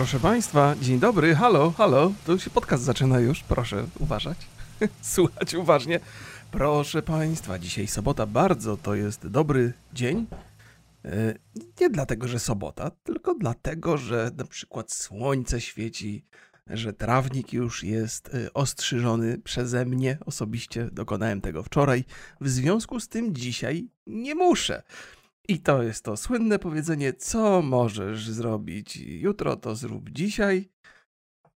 Proszę Państwa, dzień dobry, halo, halo, to się podcast zaczyna już, proszę uważać, słuchać uważnie. Proszę Państwa, dzisiaj sobota, bardzo to jest dobry dzień. E, Nie dlatego, że sobota, tylko dlatego, że na przykład słońce świeci, że trawnik już jest e, ostrzyżony przeze mnie. Osobiście dokonałem tego wczoraj. W związku z tym dzisiaj nie muszę. I to jest to słynne powiedzenie: co możesz zrobić jutro, to zrób dzisiaj,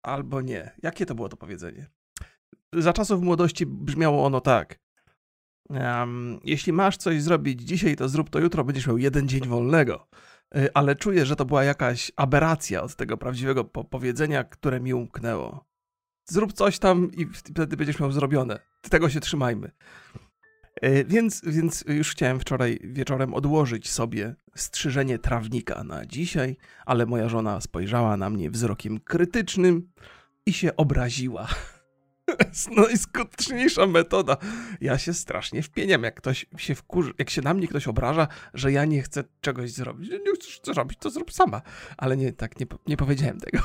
albo nie. Jakie to było to powiedzenie? Za czasów młodości brzmiało ono tak. em, jeśli masz coś zrobić dzisiaj, to zrób to jutro, będziesz miał jeden dzień wolnego. Y, Ale czuję, że to była jakaś aberracja od tego prawdziwego po powiedzenia, które mi umknęło. Zrób coś tam i wtedy będziesz miał zrobione. Tego się trzymajmy. E, Więc, więc już chciałem wczoraj wieczorem odłożyć sobie strzyżenie trawnika na dzisiaj, ale moja żona spojrzała na mnie wzrokiem krytycznym i się obraziła. Najskuteczniejsza metoda. Ja się strasznie wpieniam, jak ktoś się wkurzy, jak się na mnie ktoś obraża, że ja nie chcę czegoś zrobić. Nie chcesz co robić, to zrób sama. Ale nie, tak nie, nie powiedziałem tego.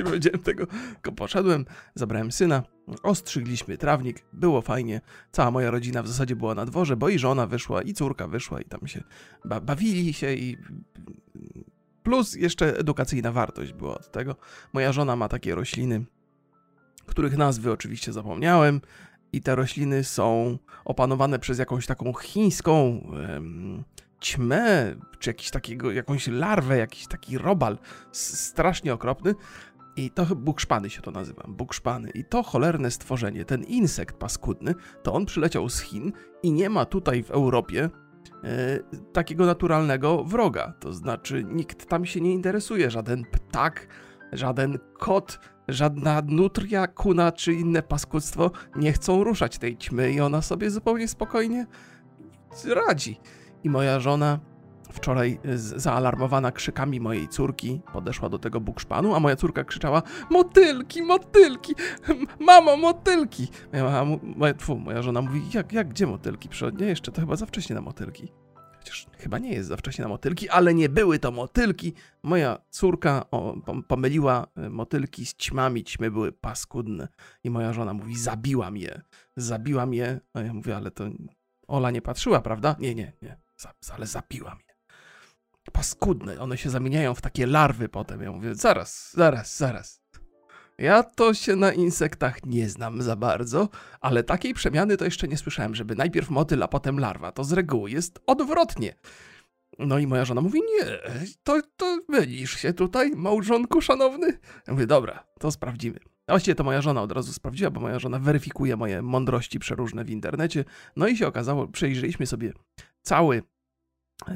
Nie powiedziałem tego, tylko poszedłem, zabrałem syna, ostrzygliśmy trawnik, było fajnie. Cała moja rodzina w zasadzie była na dworze, bo i żona wyszła, i córka wyszła, i tam się ba bawili się i... Plus jeszcze edukacyjna wartość była od tego. Moja żona ma takie rośliny, których nazwy oczywiście zapomniałem, i te rośliny są opanowane przez jakąś taką chińską em, ćmę, czy jakiś takiego, jakąś larwę, jakiś taki robal strasznie okropny. I to bukszpany się to nazywa, bukszpany. I to cholerne stworzenie, ten insekt paskudny, to on przyleciał z Chin i nie ma tutaj w Europie e, takiego naturalnego wroga. To znaczy nikt tam się nie interesuje, żaden ptak, żaden kot, żadna nutria, kuna czy inne paskudztwo nie chcą ruszać tej ćmy i ona sobie zupełnie spokojnie radzi. I moja żona wczoraj z- zaalarmowana krzykami mojej córki podeszła do tego bukszpanu, a moja córka krzyczała motylki, motylki, mamo, motylki. Moja, mama moja, tfu, moja żona mówi, jak, jak, gdzie motylki? Przecież jeszcze to chyba za wcześnie na motylki. Chociaż chyba nie jest za wcześnie na motylki, ale nie były to motylki. Moja córka o, pom- pomyliła y, motylki z ćmami, ćmy były paskudne. I moja żona mówi, zabiłam je, zabiłam je. A ja mówię, ale to Ola nie patrzyła, prawda? Nie, nie, nie, ale zabiłam je. Paskudne, one się zamieniają w takie larwy potem. Ja mówię, zaraz, zaraz, zaraz. Ja to się na insektach nie znam za bardzo, ale takiej przemiany to jeszcze nie słyszałem, żeby najpierw motyl, a potem larwa. To z reguły jest odwrotnie. No i moja żona mówi, nie, to, to mylisz się tutaj, małżonku szanowny. Ja mówię, dobra, to sprawdzimy. Właściwie to moja żona od razu sprawdziła, bo moja żona weryfikuje moje mądrości przeróżne w internecie. No i się okazało, przejrzeliśmy sobie cały,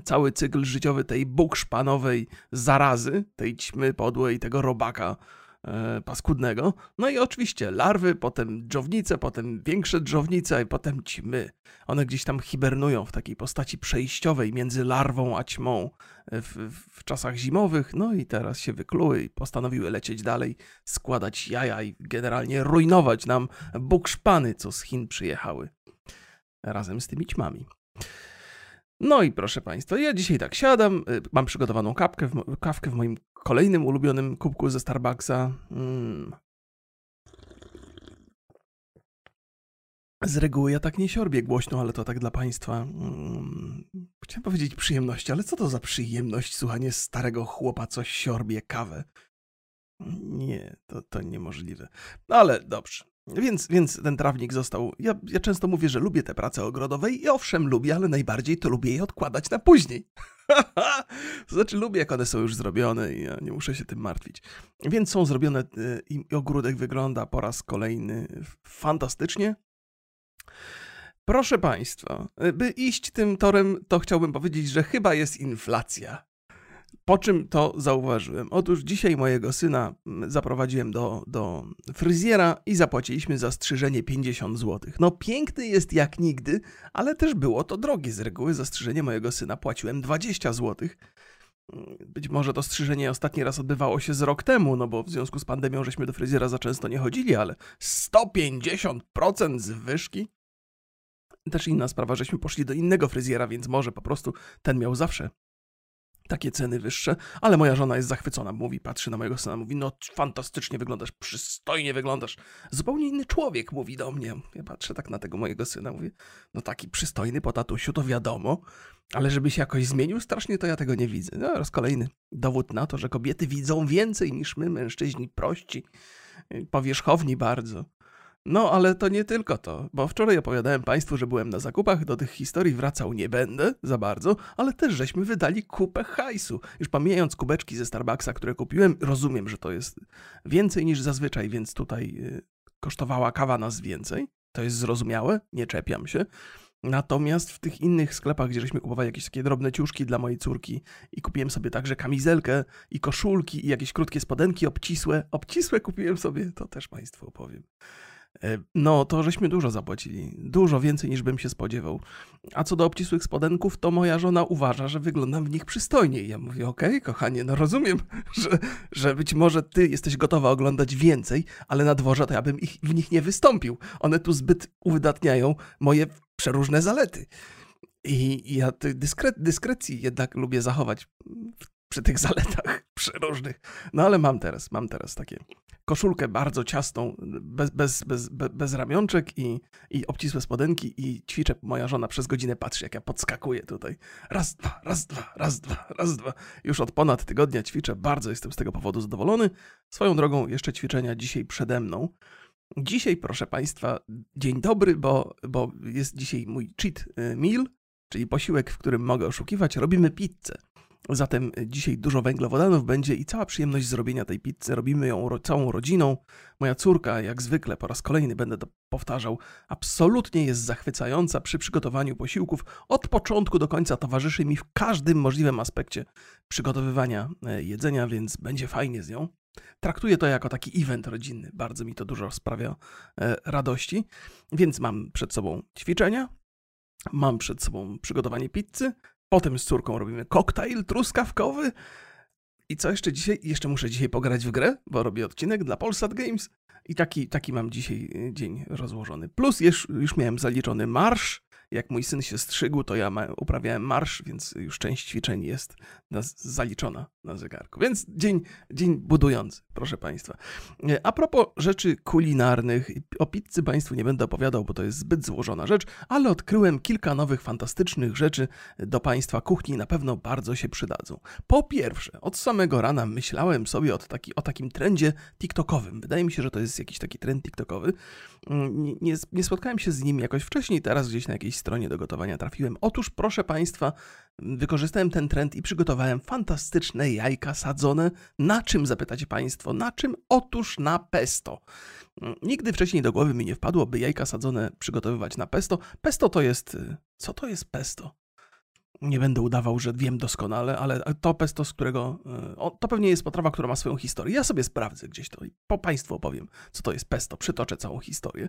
cały cykl życiowy tej bukszpanowej zarazy, tej ćmy podłej, tego robaka e, paskudnego. No i oczywiście larwy, potem dżownice, potem większe dżownice i potem ćmy. One gdzieś tam hibernują w takiej postaci przejściowej między larwą a ćmą e, w, w, czasach zimowych. No i teraz się wykluły i postanowiły lecieć dalej, składać jaja i generalnie rujnować nam bukszpany, co z Chin przyjechały. Razem z tymi ćmami. No i proszę Państwa, ja dzisiaj tak siadam, y, mam przygotowaną mo- kawkę w moim kolejnym ulubionym kubku ze Starbucksa. Mm. Z reguły ja tak nie siorbię głośno, ale to tak dla Państwa. Mm. Chciałem powiedzieć przyjemności, ale co to za przyjemność słuchanie starego chłopa, co siorbie kawę? Nie, to, to niemożliwe. No ale dobrze. Więc, więc ten trawnik został. Ja, ja często mówię, że lubię te prace ogrodowe i owszem, lubię, ale najbardziej to lubię je odkładać na później. to znaczy, lubię, jak one są już zrobione i ja nie muszę się tym martwić. Więc są zrobione y, i ogródek wygląda po raz kolejny fantastycznie. Proszę Państwa, y, by iść tym torem, to chciałbym powiedzieć, że chyba jest inflacja. Po czym to zauważyłem? Otóż dzisiaj mojego syna mm, zaprowadziłem do, do fryzjera i zapłaciliśmy za strzyżenie 50 zł. No piękny jest jak nigdy, ale też było to drogie. Z reguły za strzyżenie mojego syna płaciłem 20 zł. Być może to strzyżenie ostatni raz odbywało się z rok temu, no bo w związku z pandemią żeśmy do fryzjera za często nie chodzili, ale 150% zwyżki? Też inna sprawa, żeśmy poszli do innego fryzjera, więc może po prostu ten miał zawsze takie ceny wyższe, ale moja żona jest zachwycona, mówi, patrzy na mojego syna, mówi, no fantastycznie wyglądasz, przystojnie wyglądasz, zupełnie inny człowiek, mówi do mnie. Ja patrzę tak na tego mojego syna, mówię, no taki przystojny po tatusiu, to wiadomo, ale żeby się jakoś zmienił strasznie, to ja tego nie widzę. No raz kolejny dowód na to, że kobiety widzą więcej niż my, mężczyźni prości, powierzchowni bardzo. No, ale to nie tylko to, bo wczoraj opowiadałem Państwu, że byłem na zakupach, do tych historii wracał nie będę za bardzo, ale też żeśmy wydali kupę hajsu. Już pomijając kubeczki ze Starbucksa, które kupiłem, rozumiem, że to jest więcej niż zazwyczaj, więc tutaj y, kosztowała kawa nas więcej. To jest zrozumiałe, nie czepiam się. Natomiast w tych innych sklepach, gdzie żeśmy kupowali jakieś takie drobne ciuszki dla mojej córki i kupiłem sobie także kamizelkę i koszulki i jakieś krótkie spodenki obcisłe, obcisłe kupiłem sobie, to też Państwu opowiem. E, no, to żeśmy dużo zapłacili. Dużo więcej niż bym się spodziewał. A co do obcisłych spodenków, to moja żona uważa, że wyglądam w nich przystojniej. Ja mówię, okej, okay, kochanie, no rozumiem, że, że być może ty jesteś gotowa oglądać więcej, ale na dworze to ja bym ich, w nich nie wystąpił. One tu zbyt uwydatniają moje przeróżne zalety. I, ja dyskret, dyskrecji jednak lubię zachować przy tych zaletach przeróżnych. No ale mam teraz, mam teraz takie koszulkę bardzo ciasną, bez, bez, bez, bez ramionczek i, i obcisłe spodenki i ćwiczę. Moja żona przez godzinę patrzy, jak ja podskakuję tutaj. Raz, dwa, raz, dwa, raz, dwa, raz, dwa. Już od ponad tygodnia ćwiczę, bardzo jestem z tego powodu zadowolony. Swoją drogą jeszcze ćwiczenia dzisiaj przede mną. Dzisiaj, proszę Państwa, dzień dobry, bo, bo jest dzisiaj mój cheat y, meal, czyli posiłek, w którym mogę oszukiwać. Robimy pizzę. Zatem dzisiaj dużo węglowodanów będzie i cała przyjemność zrobienia tej pizzy. Robimy ją całą rodziną. Moja córka, jak zwykle, po raz kolejny będę to powtarzał, absolutnie jest zachwycająca przy przygotowaniu posiłków. Od początku do końca towarzyszy mi w każdym możliwym aspekcie przygotowywania e, jedzenia, więc będzie fajnie z nią. Traktuję to jako taki event rodzinny. Bardzo mi to dużo sprawia e, radości. Więc mam przed sobą ćwiczenia, mam przed sobą przygotowanie pizzy, Potem z córką robimy koktajl truskawkowy. I co jeszcze dzisiaj? Jeszcze muszę dzisiaj pograć w grę, bo robię odcinek dla Polsat Games. I taki, taki mam dzisiaj y, dzień rozłożony. Plus już, już miałem zaliczony marsz jak mój syn się strzygł, to ja uprawiałem marsz, więc już część ćwiczeń jest na, zaliczona na zegarku. Więc dzień, dzień budujący, proszę Państwa. E, a propos rzeczy kulinarnych, o pizzy Państwu nie będę opowiadał, bo to jest zbyt złożona rzecz, ale odkryłem kilka nowych, fantastycznych rzeczy do Państwa kuchni, na pewno bardzo się przydadzą. Po pierwsze, od samego rana myślałem sobie o, taki, o takim trendzie TikTokowym. Wydaje mi się, że to jest jakiś taki trend TikTokowy. Mm, nie, nie spotkałem się z nim jakoś wcześniej, teraz gdzieś na jakiejś stronie do gotowania trafiłem. Otóż, proszę Państwa, wykorzystałem ten trend i przygotowałem fantastyczne jajka sadzone. Na czym zapytacie Państwo? Na czym? Otóż na pesto. Nigdy wcześniej do głowy mi nie wpadło, by jajka sadzone przygotowywać na pesto. Pesto to jest. Co to jest pesto? Nie będę udawał, że wiem doskonale, ale to pesto, z którego. E, to pewnie jest potrawa, która ma swoją historię. Ja sobie sprawdzę gdzieś to i po Państwu opowiem, co to jest pesto. Przytoczę całą historię.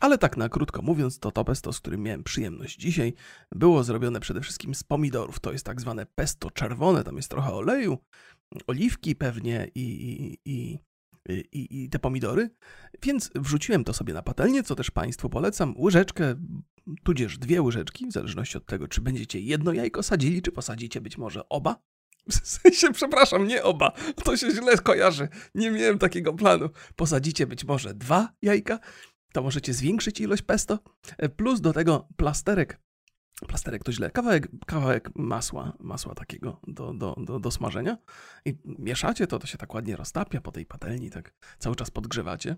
Ale tak na krótko mówiąc, to to pesto, z którym miałem przyjemność dzisiaj, było zrobione przede wszystkim z pomidorów. To jest tak zwane pesto czerwone, tam jest trochę oleju, oliwki pewnie i, i, i i, i, te pomidory, więc wrzuciłem to sobie na patelnię, co też Państwu polecam, łyżeczkę tudzież dwie łyżeczki, w zależności od tego, czy będziecie jedno jajko sadzili, czy posadzicie być może oba. W sensie, przepraszam, nie oba, to się źle kojarzy, nie miałem takiego planu. Posadzicie być może dwa jajka, to możecie zwiększyć ilość pesto, plus do tego plasterek plasterek to źle, kawałek, kawałek masła, masła takiego do, do, do, do smażenia i mieszacie to, to się tak ładnie roztapia po tej patelni, tak cały czas podgrzewacie.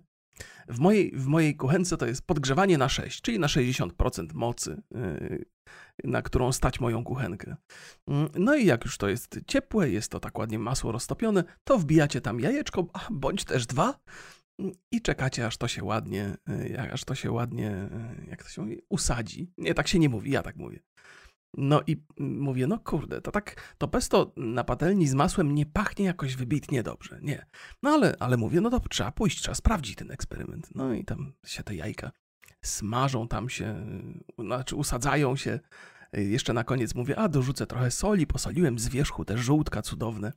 W mojej, w mojej kuchence to jest podgrzewanie na 6, czyli na 60% mocy, yy, na którą stać moją kuchenkę. Mm, no i jak już to jest ciepłe, jest to tak ładnie masło roztopione, to wbijacie tam jajeczko, bądź też dwa mm, i czekacie, aż to się ładnie, yy, aż to się ładnie, yy, jak to się mówi, usadzi. Nie, tak się nie mówi, ja tak mówię. No i mówię, no kurde, to tak, to pesto na patelni z masłem nie pachnie jakoś wybitnie dobrze, nie. No ale, ale mówię, no to trzeba pójść, trzeba sprawdzić ten eksperyment. No i tam się te jajka smażą, tam się, znaczy usadzają się. Jeszcze na koniec mówię, a dorzucę trochę soli, posoliłem z wierzchu te żółtka cudowne.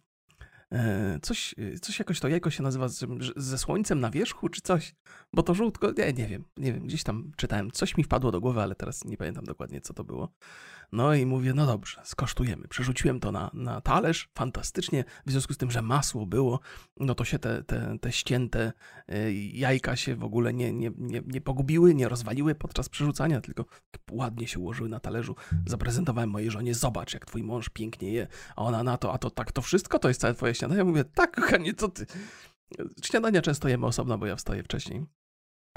E, coś, coś jakoś to jajko się nazywa ze słońcem na wierzchu, czy coś? Bo to żółtko, nie, nie wiem, nie wiem, gdzieś tam czytałem, coś mi wpadło do głowy, ale teraz nie pamiętam dokładnie, co to było. No i mówię, no dobrze, skosztujemy. Przerzuciłem to na, na talerz, fantastycznie, w związku z tym, że masło było, no to się te, te, te ścięte e, jajka się w ogóle nie, nie, nie, nie pogubiły, nie rozwaliły podczas przerzucania, tylko ładnie się ułożyły na talerzu. Zaprezentowałem mojej żonie, zobacz, jak twój mąż pięknie je, a ona na to, a to tak, to wszystko to jest całe twoje śniadanie. Ja mówię, tak, kochanie, to ty. Śniadania często jemy osobno, bo ja wstaję wcześniej.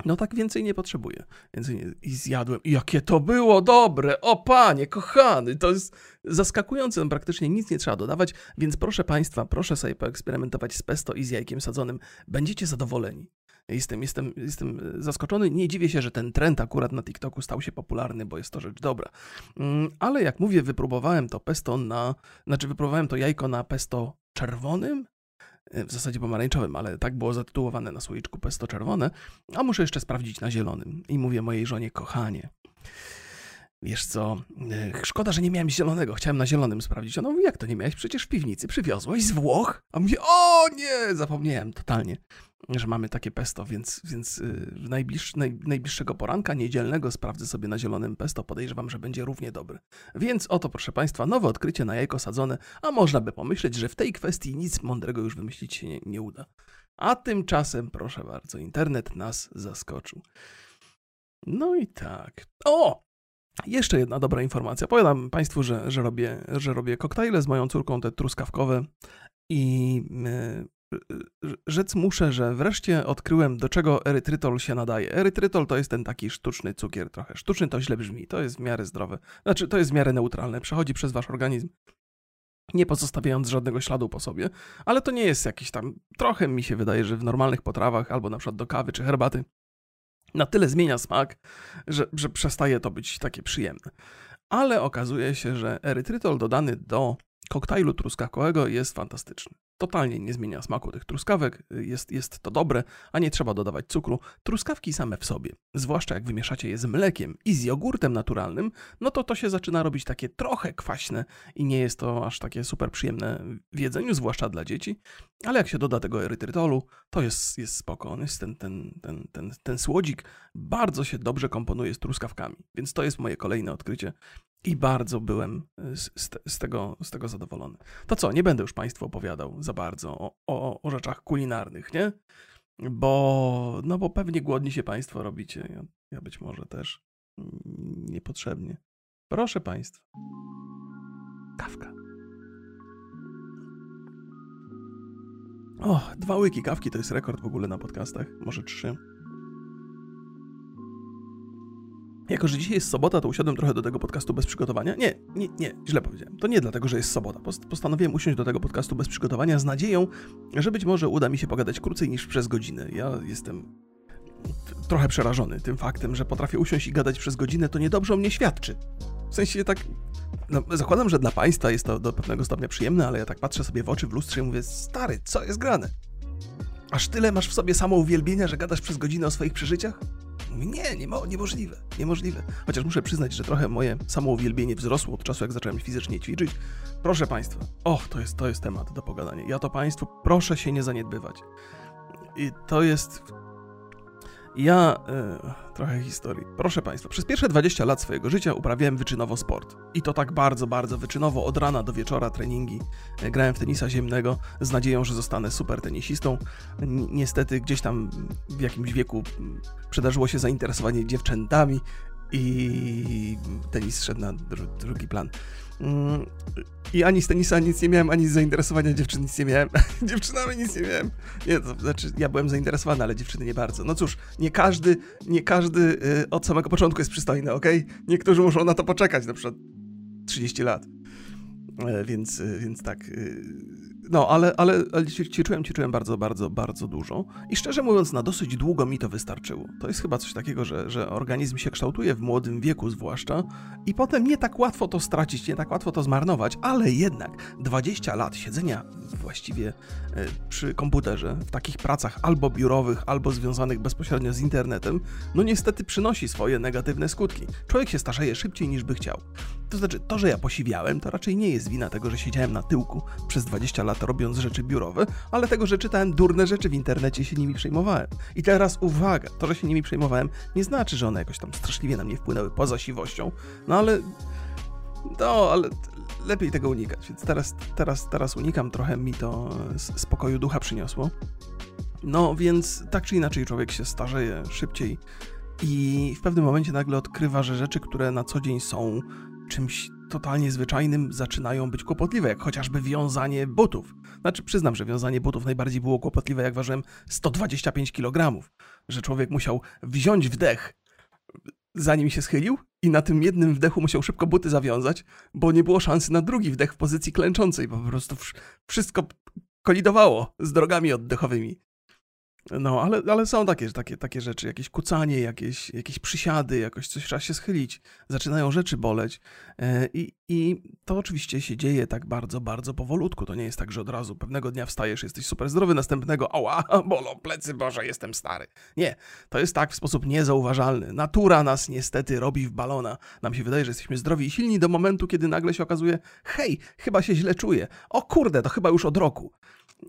No tak więcej nie potrzebuję. Więcej nie... I zjadłem. Jakie to było dobre! O panie, kochany! To jest zaskakujące. No, praktycznie nic nie trzeba dodawać, więc proszę Państwa, proszę sobie poeksperymentować z pesto i z jajkiem sadzonym. Będziecie zadowoleni. Jestem, jestem, jestem zaskoczony. Nie dziwię się, że ten trend akurat na TikToku stał się popularny, bo jest to rzecz dobra. Mm, ale jak mówię, wypróbowałem to pesto na. Znaczy, wypróbowałem to jajko na pesto czerwonym, w zasadzie pomarańczowym, ale tak było zatytułowane na słoiczku pesto czerwone, a muszę jeszcze sprawdzić na zielonym. I mówię mojej żonie, kochanie, wiesz co, e, szkoda, że nie miałem zielonego, chciałem na zielonym sprawdzić. Ona mówi, jak to nie miałeś? Przecież w piwnicy przywiozłeś z Włoch? A mówię, o nie, zapomniałem totalnie że mamy takie pesto, więc, więc y, najbliższ, naj, najbliższego poranka niedzielnego sprawdzę sobie na zielonym pesto. Podejrzewam, że będzie równie dobry. Więc oto, proszę Państwa, nowe odkrycie na jajko sadzone, a można by pomyśleć, że w tej kwestii nic mądrego już wymyślić się nie, nie uda. A tymczasem, proszę bardzo, internet nas zaskoczył. No i tak. O! Jeszcze jedna dobra informacja. Powiadam Państwu, że, że, robię, że robię koktajle z moją córką, te truskawkowe. I y, rzec muszę, że wreszcie odkryłem, do czego erytrytol się nadaje. Erytrytol to jest ten taki sztuczny cukier trochę. Sztuczny to źle brzmi, to jest w miarę zdrowe. Znaczy, to jest w miarę neutralne, przechodzi przez wasz organizm, nie pozostawiając żadnego śladu po sobie, ale to nie jest jakiś tam, trochę mi się wydaje, że w normalnych potrawach, albo na przykład do kawy czy herbaty, na tyle zmienia smak, że, że przestaje to być takie przyjemne. Ale okazuje się, że erytrytol dodany do koktajlu truskawkowego jest fantastyczny. Totalnie nie zmienia smaku tych truskawek, jest, jest to dobre, a nie trzeba dodawać cukru. Truskawki same w sobie, zwłaszcza jak wymieszacie je z mlekiem i z jogurtem naturalnym, no to to się zaczyna robić takie trochę kwaśne i nie jest to aż takie super przyjemne w jedzeniu, zwłaszcza dla dzieci. Ale jak się doda tego erytrytolu, to jest, jest spoko. On jest ten, ten, ten, ten, ten słodzik bardzo się dobrze komponuje z truskawkami. Więc to jest moje kolejne odkrycie i bardzo byłem z, z, tego, z tego zadowolony. To co, nie będę już Państwu opowiadał za bardzo o, o, o rzeczach kulinarnych, nie? Bo, no bo pewnie głodni się Państwo robicie. Ja, ja być może też niepotrzebnie. Proszę Państwa. Kawka. O, dwa łyki kawki to jest rekord w ogóle na podcastach. Może trzy. Jako, że dzisiaj jest sobota, to usiadłem trochę do tego podcastu bez przygotowania. Nie, nie, nie, źle powiedziałem. To nie dlatego, że jest sobota. Postanowiłem usiąść do tego podcastu bez przygotowania z nadzieją, że być może uda mi się pogadać krócej niż przez godzinę. Ja jestem trochę przerażony tym faktem, że potrafię usiąść i gadać przez godzinę, to niedobrze o mnie świadczy. W sensie tak. No, zakładam, że dla Państwa jest to do pewnego stopnia przyjemne, ale ja tak patrzę sobie w oczy w lustrze i mówię: Stary, co jest grane? Aż tyle masz w sobie samo uwielbienia, że gadasz przez godzinę o swoich przeżyciach? Nie, nie niemożliwe, niemożliwe. Chociaż muszę przyznać, że trochę moje samouwielbienie wzrosło od czasu, jak zacząłem fizycznie ćwiczyć. Proszę Państwa, och, to jest, to jest temat do pogadania. Ja to Państwu proszę się nie zaniedbywać. I to jest ja. E, trochę historii. Proszę Państwa, przez pierwsze 20 lat swojego życia uprawiałem wyczynowo sport. I to tak bardzo, bardzo wyczynowo, od rana do wieczora treningi. E, grałem w tenisa ziemnego z nadzieją, że zostanę super tenisistą. Niestety gdzieś tam w jakimś wieku przydarzyło się zainteresowanie dziewczętami i tenis szedł na drugi plan. I ani z tenisa nic nie miałem, ani z zainteresowania dziewczyn nic nie miałem. Dziewczynami nic nie miałem. Nie, to znaczy ja byłem zainteresowany, ale dziewczyny nie bardzo. No cóż, nie każdy, nie każdy y, od samego początku jest przystojny, ok? Niektórzy muszą na to poczekać, na przykład 30 lat. E, więc, y, więc tak. Y, no, ale, ale, ale ćwiczyłem, ćwiczyłem bardzo, bardzo, bardzo dużo. I szczerze mówiąc, na dosyć długo mi to wystarczyło. To jest chyba coś takiego, że, że organizm się kształtuje w młodym wieku zwłaszcza i potem nie tak łatwo to stracić, nie tak łatwo to zmarnować, ale jednak 20 lat siedzenia właściwie e, przy komputerze, w takich pracach albo biurowych, albo związanych bezpośrednio z internetem, no niestety przynosi swoje negatywne skutki. Człowiek się starzeje szybciej niż by chciał. To znaczy, to, że ja posiwiałem, to raczej nie jest wina tego, że siedziałem na tyłku przez 20 lat lat robiąc rzeczy biurowe, ale tego, że czytałem durne rzeczy w internecie się nimi przejmowałem. I teraz uwaga, to, że się nimi przejmowałem, nie znaczy, że one jakoś tam straszliwie na mnie wpłynęły poza siwością, no ale... No, ale lepiej tego unikać, więc teraz, teraz, teraz unikam, trochę mi to spokoju ducha przyniosło. No więc tak czy inaczej człowiek się starzeje szybciej i w pewnym momencie nagle odkrywa, że rzeczy, które na co dzień są czymś totalnie zwyczajnym, zaczynają być kłopotliwe, jak chociażby wiązanie butów. Znaczy, przyznam, że wiązanie butów najbardziej było kłopotliwe, jak ważyłem 125 kg, że człowiek musiał wziąć wdech, zanim się schylił, i na tym jednym wdechu musiał szybko buty zawiązać, bo nie było szansy na drugi wdech w pozycji klęczącej, bo po prostu wszystko kolidowało z drogami oddechowymi. No, ale, ale są takie, takie, takie rzeczy, jakieś kucanie, jakieś, jakieś przysiady, jakoś coś trzeba się schylić, zaczynają rzeczy boleć e, i, i to oczywiście się dzieje tak bardzo, bardzo powolutku. To nie jest tak, że od razu pewnego dnia wstajesz, jesteś super zdrowy, następnego ała, bolą plecy, Boże, jestem stary. Nie, to jest tak w sposób niezauważalny. Natura nas niestety robi w balona. Nam się wydaje, że jesteśmy zdrowi i silni do momentu, kiedy nagle się okazuje, hej, chyba się źle czuję. O kurde, to chyba już od roku.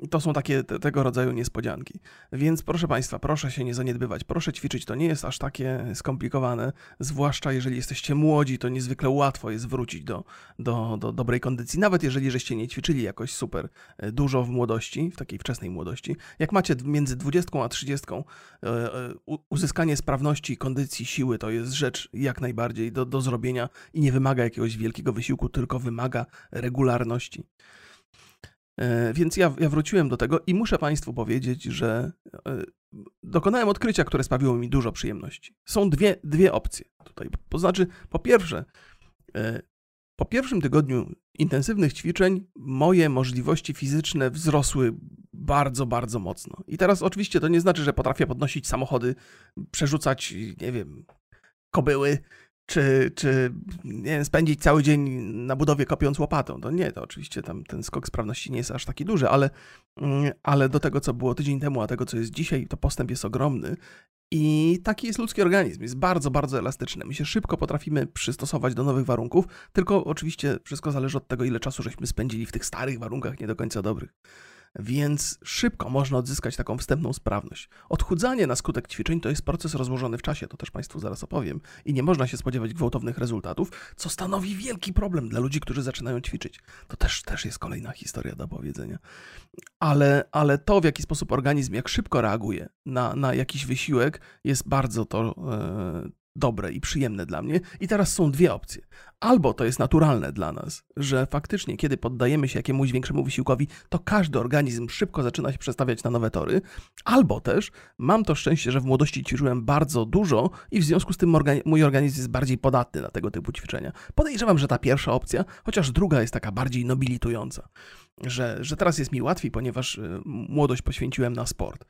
To są takie te, tego rodzaju niespodzianki. Więc proszę Państwa, proszę się nie zaniedbywać, proszę ćwiczyć. To nie jest aż takie skomplikowane, zwłaszcza jeżeli jesteście młodzi, to niezwykle łatwo jest wrócić do, do, do dobrej kondycji, nawet jeżeli żeście nie ćwiczyli jakoś super e, dużo w młodości, w takiej wczesnej młodości. Jak macie między 20 a 30, e, e, uzyskanie sprawności, kondycji, siły to jest rzecz jak najbardziej do, do zrobienia i nie wymaga jakiegoś wielkiego wysiłku, tylko wymaga regularności. E, więc ja, ja wróciłem do tego i muszę Państwu powiedzieć, że e, dokonałem odkrycia, które sprawiło mi dużo przyjemności. Są dwie, dwie opcje tutaj. To znaczy, po pierwsze, e, po pierwszym tygodniu intensywnych ćwiczeń moje możliwości fizyczne wzrosły bardzo, bardzo mocno. I teraz oczywiście to nie znaczy, że potrafię podnosić samochody, przerzucać, nie wiem, kobyły, czy, czy nie wiem, spędzić cały dzień na budowie kopiąc łopatą. To nie, to oczywiście tam ten skok sprawności nie jest aż taki duży, ale, mm, ale do tego, co było tydzień temu, a tego, co jest dzisiaj, to postęp jest ogromny. I taki jest ludzki organizm, jest bardzo, bardzo elastyczny. My się szybko potrafimy przystosować do nowych warunków, tylko oczywiście wszystko zależy od tego, ile czasu żeśmy spędzili w tych starych warunkach, nie do końca dobrych więc szybko można odzyskać taką wstępną sprawność. Odchudzanie na skutek ćwiczeń to jest proces rozłożony w czasie, to też Państwu zaraz opowiem, i nie można się spodziewać gwałtownych rezultatów, co stanowi wielki problem dla ludzi, którzy zaczynają ćwiczyć. To też, też jest kolejna historia do opowiedzenia. Ale, ale to, w jaki sposób organizm, jak szybko reaguje na, na jakiś wysiłek, jest bardzo to, e, dobre i przyjemne dla mnie. I teraz są dwie opcje. Albo to jest naturalne dla nas, że faktycznie, kiedy poddajemy się jakiemuś większemu wysiłkowi, to każdy organizm szybko zaczyna się przestawiać na nowe tory, albo też mam to szczęście, że w młodości ćwiczyłem bardzo dużo i w związku z tym mój organizm jest bardziej podatny na tego typu ćwiczenia. Podejrzewam, że ta pierwsza opcja, chociaż druga jest taka bardziej nobilitująca, że, że teraz jest mi łatwiej, ponieważ y, młodość poświęciłem na sport.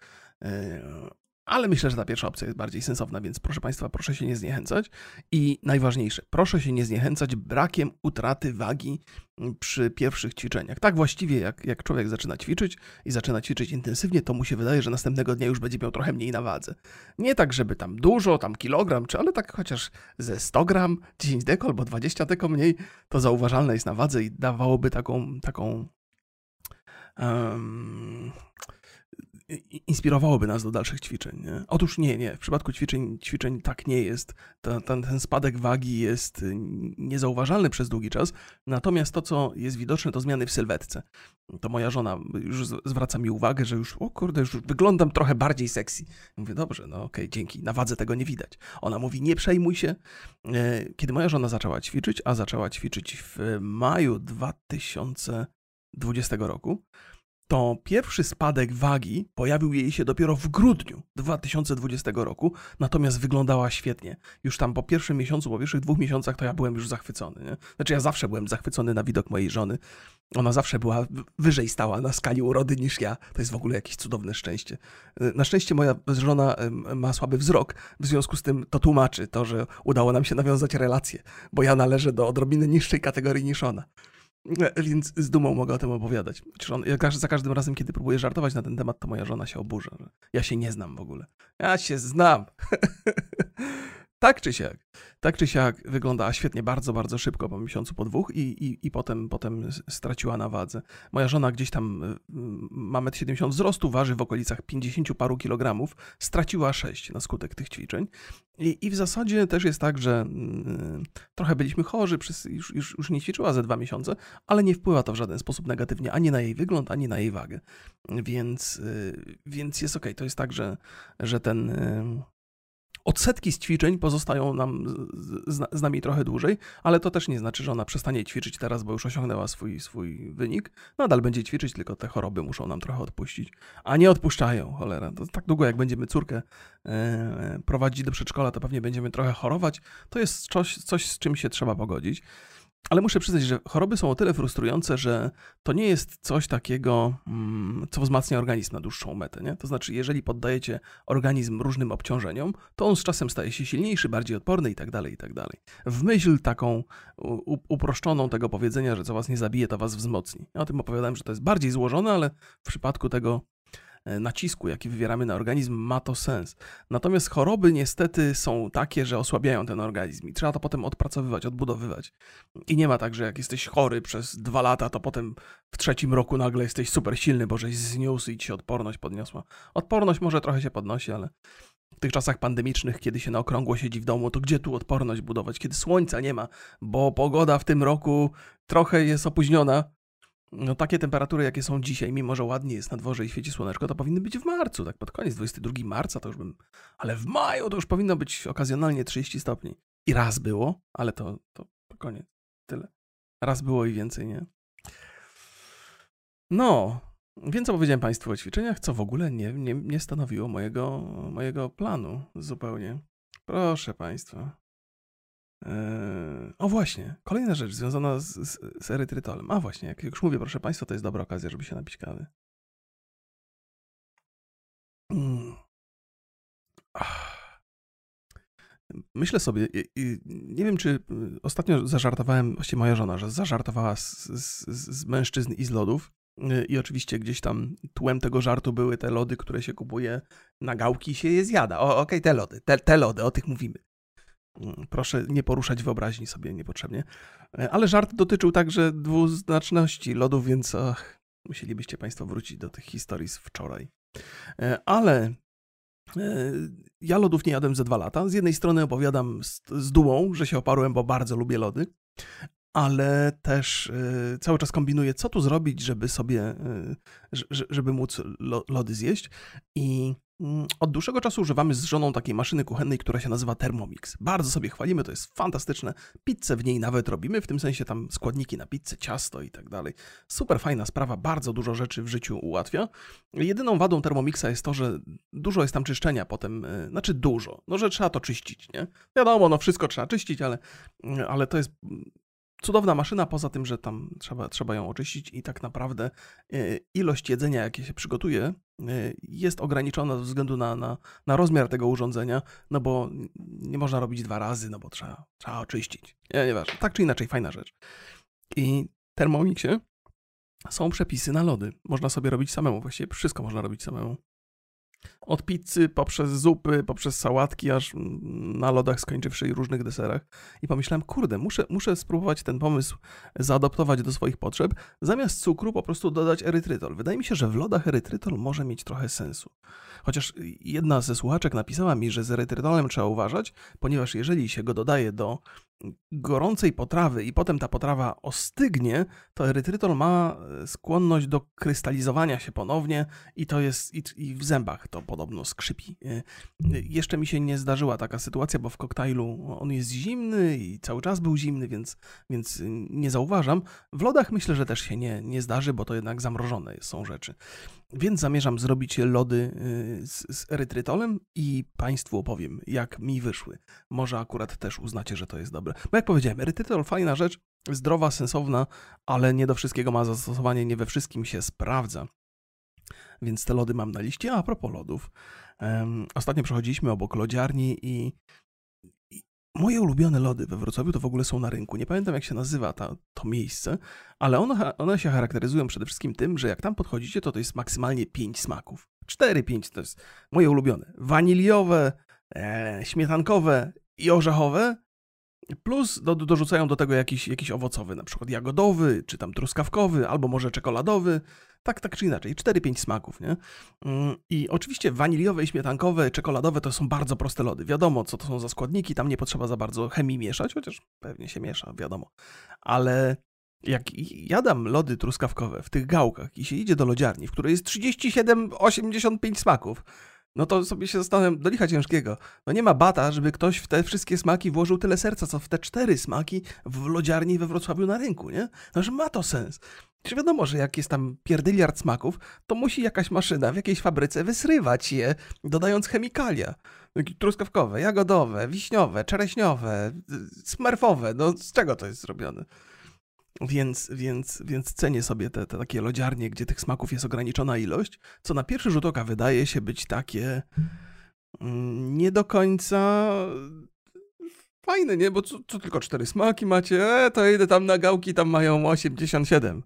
Ale myślę, że ta pierwsza opcja jest bardziej sensowna, więc proszę Państwa, proszę się nie zniechęcać. I najważniejsze, proszę się nie zniechęcać brakiem utraty wagi mm, przy pierwszych ćwiczeniach. Tak właściwie, jak, jak człowiek zaczyna ćwiczyć i zaczyna ćwiczyć intensywnie, to mu się wydaje, że następnego dnia już będzie miał trochę mniej na wadze. Nie tak, żeby tam dużo, tam kilogram, czy ale tak chociaż ze 100 gram, 10 deko albo 20 deko mniej, to zauważalne jest na wadze i dawałoby taką, taką um, inspirowałoby nas do dalszych ćwiczeń. Nie? Otóż nie, nie. W przypadku ćwiczeń, ćwiczeń tak nie jest. Ta, ta, ten spadek wagi jest y, niezauważalny przez długi czas. Natomiast to, co jest widoczne, to zmiany w sylwetce. To moja żona już zwraca mi uwagę, że już, o kurde, już wyglądam trochę bardziej sexy. Mówię, dobrze, no okej, okay, dzięki. Na wadze tego nie widać. Ona mówi, nie przejmuj się. E, kiedy moja żona zaczęła ćwiczyć, a zaczęła ćwiczyć w maju 2020 roku, to pierwszy spadek wagi pojawił jej się dopiero w grudniu 2020 roku, natomiast wyglądała świetnie. Już tam po pierwszym miesiącu, po pierwszych dwóch miesiącach to ja byłem już zachwycony. Nie? Znaczy ja zawsze byłem zachwycony na widok mojej żony. Ona zawsze była wyżej stała na skali urody niż ja. To jest w ogóle jakieś cudowne szczęście. Na szczęście moja żona ma słaby wzrok, w związku z tym to tłumaczy to, że udało nam się nawiązać relację, bo ja należę do odrobiny niższej kategorii niż ona. Więc z dumą mogę o tym opowiadać. On, za każdym razem, kiedy próbuję żartować na ten temat, to moja żona się oburza. ja się nie znam w ogóle. Ja się znam. tak czy siak, tak czy siak wyglądała świetnie, bardzo, bardzo szybko, po miesiącu, po dwóch i, i, i potem, potem straciła na wadze. Moja żona gdzieś tam y, ma 1,70 m wzrostu, waży w okolicach 50 paru kilogramów, straciła 6 na skutek tych ćwiczeń. I, I w zasadzie też jest tak, że y, trochę byliśmy chorzy, już, już, już nie ćwiczyła ze dwa miesiące, ale nie wpływa to w żaden sposób negatywnie ani na jej wygląd, ani na jej wagę. Więc, y, więc jest ok. To jest tak, że, że ten y, odsetki z ćwiczeń pozostają nam z, z, nami trochę dłużej, ale to też nie znaczy, że ona przestanie ćwiczyć teraz, bo już osiągnęła swój, swój wynik. Nadal będzie ćwiczyć, tylko te choroby muszą nam trochę odpuścić. A nie odpuszczają, cholera. To tak długo, jak będziemy córkę e, prowadzić do przedszkola, to pewnie będziemy trochę chorować. To jest coś, coś z czym się trzeba pogodzić. Ale muszę przyznać, że choroby są o tyle frustrujące, że to nie jest coś takiego, mm, co wzmacnia organizm na dłuższą metę. Nie? To znaczy, jeżeli poddajecie organizm różnym obciążeniom, to on z czasem staje się silniejszy, bardziej odporny i tak dalej, i tak. W myśl taką uproszczoną tego powiedzenia, że co was nie zabije, to was wzmocni. Ja o tym opowiadałem, że to jest bardziej złożone, ale w przypadku tego nacisku, jaki wywieramy na organizm, ma to sens. Natomiast choroby niestety są takie, że osłabiają ten organizm i trzeba to potem odpracowywać, odbudowywać. I nie ma tak, że jak jesteś chory przez dwa lata, to potem w trzecim roku nagle jesteś super silny, bo żeś zniósł i ci się odporność podniosła. Odporność może trochę się podnosi, ale w tych czasach pandemicznych, kiedy się na okrągło siedzi w domu, to gdzie tu odporność budować, kiedy słońca nie ma, bo pogoda w tym roku trochę jest opóźniona, no takie temperatury, jakie są dzisiaj, mimo że ładnie jest na dworze i świeci słoneczko, to powinny być w marcu, tak pod koniec, 22 marca to już bym... Ale w maju to już powinno być okazjonalnie 30 stopni. I raz było, ale to, to, koniec. Tyle. Raz było i więcej, nie? No, więc opowiedziałem Państwu o ćwiczeniach, co w ogóle nie, nie, nie stanowiło mojego, mojego planu zupełnie. Proszę Państwa. Eee, o właśnie, kolejna rzecz związana z, z, z erytrytolem. A właśnie, jak już mówię, proszę Państwa, to jest dobra okazja, żeby się napić kawy. Mm. Myślę sobie, nie wiem czy ostatnio zażartowałem, właściwie moja żona, że zażartowała z, z, z mężczyzn i z lodów. Eee, I oczywiście gdzieś tam tłem tego żartu były te lody, które się kupuje na gałki i się je zjada. Okej, okay, te lody, te, te lody, o tych mówimy. Proszę nie poruszać wyobraźni sobie niepotrzebnie. E, ale żart dotyczył także dwuznaczności lodów, więc ach, musielibyście Państwo wrócić do tych historii z wczoraj. E, ale e, ja lodów nie jadłem ze dwa lata. Z jednej strony opowiadam z, z dumą, że się oparłem, bo bardzo lubię lody, ale też cały czas kombinuję, co tu zrobić, żeby sobie, żeby móc lody zjeść. I od dłuższego czasu używamy z żoną takiej maszyny kuchennej, która się nazywa Thermomix. Bardzo sobie chwalimy, to jest fantastyczne. Pizzę w niej nawet robimy, w tym sensie tam składniki na pizzę, ciasto i tak dalej. Super fajna sprawa, bardzo dużo rzeczy w życiu ułatwia. Jedyną wadą Thermomixa jest to, że dużo jest tam czyszczenia potem, e, znaczy dużo, no że trzeba to czyścić, nie? Wiadomo, no wszystko trzeba czyścić, ale, ale to jest cudowna maszyna, poza tym, że tam trzeba, trzeba ją oczyścić i tak naprawdę e, ilość jedzenia, jakie się przygotuje, e, jest ograniczona ze względu na, na, na rozmiar tego urządzenia, no bo nie można robić dwa razy, no bo trzeba, trzeba oczyścić. Nie, nieważne. Tak czy inaczej, fajna rzecz. I Thermomixie są przepisy na lody. Można sobie robić samemu, właściwie wszystko można robić samemu. Od pizzy, poprzez zupy, poprzez sałatki, aż na lodach skończywszy i różnych deserach. I pomyślałem, kurde, muszę, muszę spróbować ten pomysł zaadoptować do swoich potrzeb. Zamiast cukru po prostu dodać erytrytol. Wydaje mi się, że w lodach erytrytol może mieć trochę sensu. Chociaż jedna ze słuchaczek napisała mi, że z erytrytolem trzeba uważać, ponieważ jeżeli się go dodaje do gorącej potrawy i potem ta potrawa ostygnie, to erytrytol ma e, skłonność do krystalizowania się ponownie i to jest i, i w zębach to podobno skrzypi. E, e, jeszcze mi się nie zdarzyła taka sytuacja, bo w koktajlu on jest zimny i cały czas był zimny, więc, więc nie zauważam. W lodach myślę, że też się nie, nie zdarzy, bo to jednak zamrożone są rzeczy. Więc zamierzam zrobić lody z, z erytrytolem i Państwu opowiem, jak mi wyszły. Może akurat też uznacie, że to jest dobre. Bo jak powiedziałem, erytrytol fajna rzecz, zdrowa, sensowna, ale nie do wszystkiego ma zastosowanie, nie we wszystkim się sprawdza. Więc te lody mam na liście. A, propos lodów. Um, ostatnio przechodziliśmy obok lodziarni i, moje ulubione lody we Wrocławiu to w ogóle są na rynku. Nie pamiętam jak się nazywa ta, to miejsce, ale one, one się charakteryzują przede wszystkim tym, że jak tam podchodzicie, to to jest maksymalnie 5 smaków. 4-5 to jest moje ulubione. Waniliowe, e, śmietankowe i orzechowe, plus do, dorzucają do tego jakiś, jakiś owocowy, na przykład jagodowy, czy tam truskawkowy, albo może czekoladowy, tak, tak czy inaczej, 4-5 smaków, nie? Mm, I oczywiście waniliowe i śmietankowe, czekoladowe to są bardzo proste lody. Wiadomo, co to są za składniki, tam nie potrzeba za bardzo chemii mieszać, chociaż pewnie się miesza, wiadomo. Ale jak jadam lody truskawkowe w tych gałkach i się idzie do lodziarni, w której jest 37-85 smaków, no to sobie się zastanawiam, do licha ciężkiego. No nie ma bata, żeby ktoś w te wszystkie smaki włożył tyle serca, co w te cztery smaki w lodziarni we Wrocławiu na rynku, nie? No, że ma to sens. Czy wiadomo, że jak jest tam pierdyliard smaków, to musi jakaś maszyna w jakiejś fabryce wysrywać je, dodając chemikalia. Truskawkowe, jagodowe, wiśniowe, czereśniowe, smerfowe. No z czego to jest zrobione? Więc, więc, więc cenię sobie te, te takie lodziarnie, gdzie tych smaków jest ograniczona ilość, co na pierwszy rzut oka wydaje się być takie mm, nie do końca fajne, nie? Bo co, tylko cztery smaki macie, e, to idę tam na gałki, tam mają 87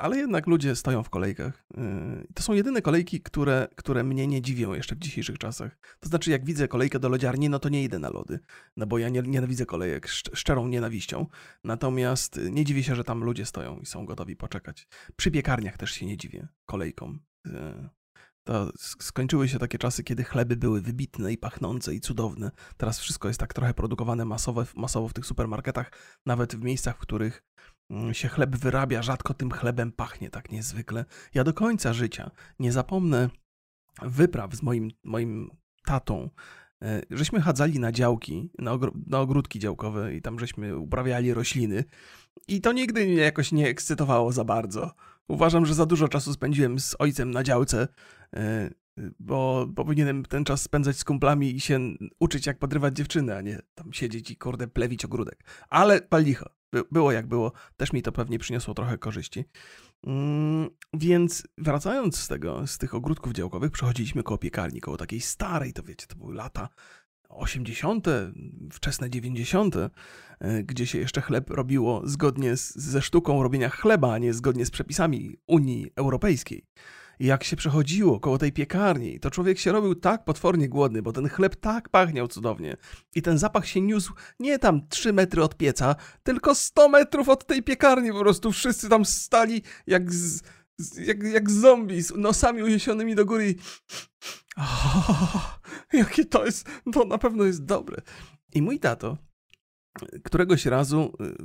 ale jednak ludzie stoją w kolejkach. Yy, to są jedyne kolejki, które, które mnie nie dziwią jeszcze w dzisiejszych czasach. To znaczy, jak widzę kolejkę do lodziarni, no to nie idę na lody, no bo ja nie, nienawidzę kolejek szczerą nienawiścią. Natomiast nie dziwię się, że tam ludzie stoją i są gotowi poczekać. Przy piekarniach też się nie dziwię kolejkom. Yy, to skończyły się takie czasy, kiedy chleby były wybitne i pachnące i cudowne. Teraz wszystko jest tak trochę produkowane masowo, masowo w tych supermarketach, nawet w miejscach, w których się chleb wyrabia, rzadko tym chlebem pachnie tak niezwykle. Ja do końca życia nie zapomnę wypraw z moim, moim tatą. E, żeśmy chadzali na działki, na, ogr na ogródki działkowe i tam żeśmy uprawiali rośliny. I to nigdy mnie jakoś nie ekscytowało za bardzo. Uważam, że za dużo czasu spędziłem z ojcem na działce, e, bo powinienem ten czas spędzać z kumplami i się uczyć, jak podrywać dziewczyny, a nie tam siedzieć i kurde plewić ogródek. Ale palicho. By, było jak było, też mi to pewnie przyniosło trochę korzyści. Mm, więc wracając z tego, z tych ogródków działkowych, przechodziliśmy koło piekarni, koło takiej starej, to wiecie, to były lata 80., wczesne 90., e, gdzie się jeszcze chleb robiło zgodnie z, ze sztuką robienia chleba, a nie zgodnie z przepisami Unii Europejskiej jak się przechodziło koło tej piekarni, to człowiek się robił tak potwornie głodny, bo ten chleb tak pachniał cudownie. I ten zapach się niósł nie tam 3 metry od pieca, tylko 100 metrów od tej piekarni. Po prostu wszyscy tam stali jak, z, jak, jak zombie z nosami uniesionymi do góry. Oh, jakie to jest, to na pewno jest dobre. I mój tato któregoś razu y,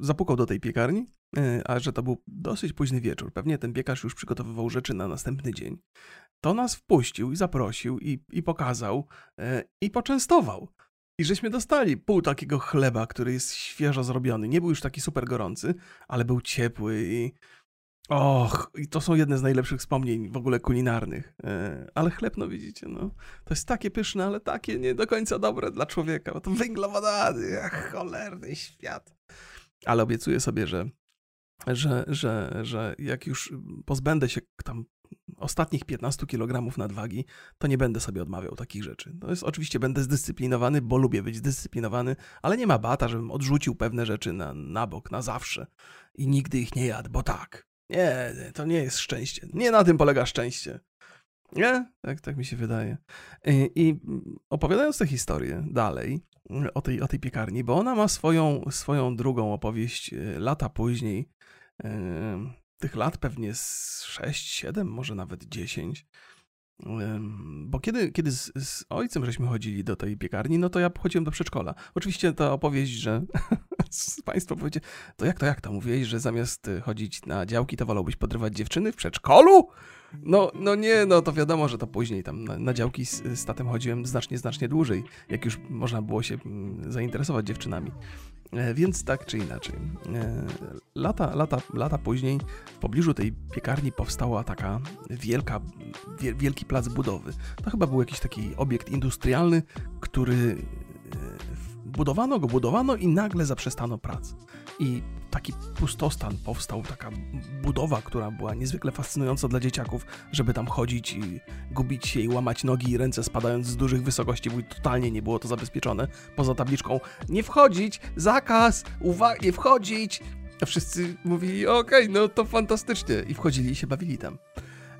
zapukał do tej piekarni E, a że to był dosyć późny wieczór, pewnie ten piekarz już przygotowywał rzeczy na następny dzień, to nas wpuścił i zaprosił i, i pokazał e, i poczęstował. I żeśmy dostali pół takiego chleba, który jest świeżo zrobiony. Nie był już taki super gorący, ale był ciepły i Och, i to są jedne z najlepszych wspomnień w ogóle kulinarnych. E, ale chleb, no widzicie, no, to jest takie pyszne, ale takie nie do końca dobre dla człowieka, bo to węglowodany, cholerny świat. Ale obiecuję sobie, że że, że, że jak już pozbędę się tam ostatnich 15 kg nadwagi, to nie będę sobie odmawiał takich rzeczy. To jest oczywiście będę zdyscyplinowany, bo lubię być zdyscyplinowany, ale nie ma bata, żebym odrzucił pewne rzeczy na, na bok, na zawsze i nigdy ich nie jadł, bo tak. Nie, to nie jest szczęście. Nie na tym polega szczęście. Nie? Tak, tak mi się wydaje. I, i opowiadając tę historię dalej o tej, o tej piekarni, bo ona ma swoją, swoją drugą opowieść e, lata później, tych lat pewnie z 6, 7, może nawet 10. Bo kiedy, kiedy z, z, ojcem żeśmy chodzili do tej piekarni, no to ja chodziłem do przedszkola. Oczywiście ta opowieść, że państwo powiecie, to jak to, jak to mówiłeś, że zamiast y, chodzić na działki, to wolałbyś podrywać dziewczyny w przedszkolu? No, no nie, no to wiadomo, że to później tam na, na działki z, z tatem chodziłem znacznie, znacznie dłużej, jak już można było się mm, zainteresować dziewczynami. E, więc tak czy inaczej. E, lata, lata, lata później w pobliżu tej piekarni powstała taka wielka, wielki plac budowy. To chyba był jakiś taki obiekt industrialny, który e, budowano go, budowano i nagle zaprzestano prac. I taki pustostan powstał, taka budowa, która była niezwykle fascynująca dla dzieciaków, żeby tam chodzić i gubić się i łamać nogi i ręce spadając z dużych wysokości, bo totalnie nie było to zabezpieczone. Poza tabliczką nie wchodzić, zakaz, uwaga, nie wchodzić. Wszyscy mówili, okej, okay, no to fantastycznie. I wchodzili i się bawili tam.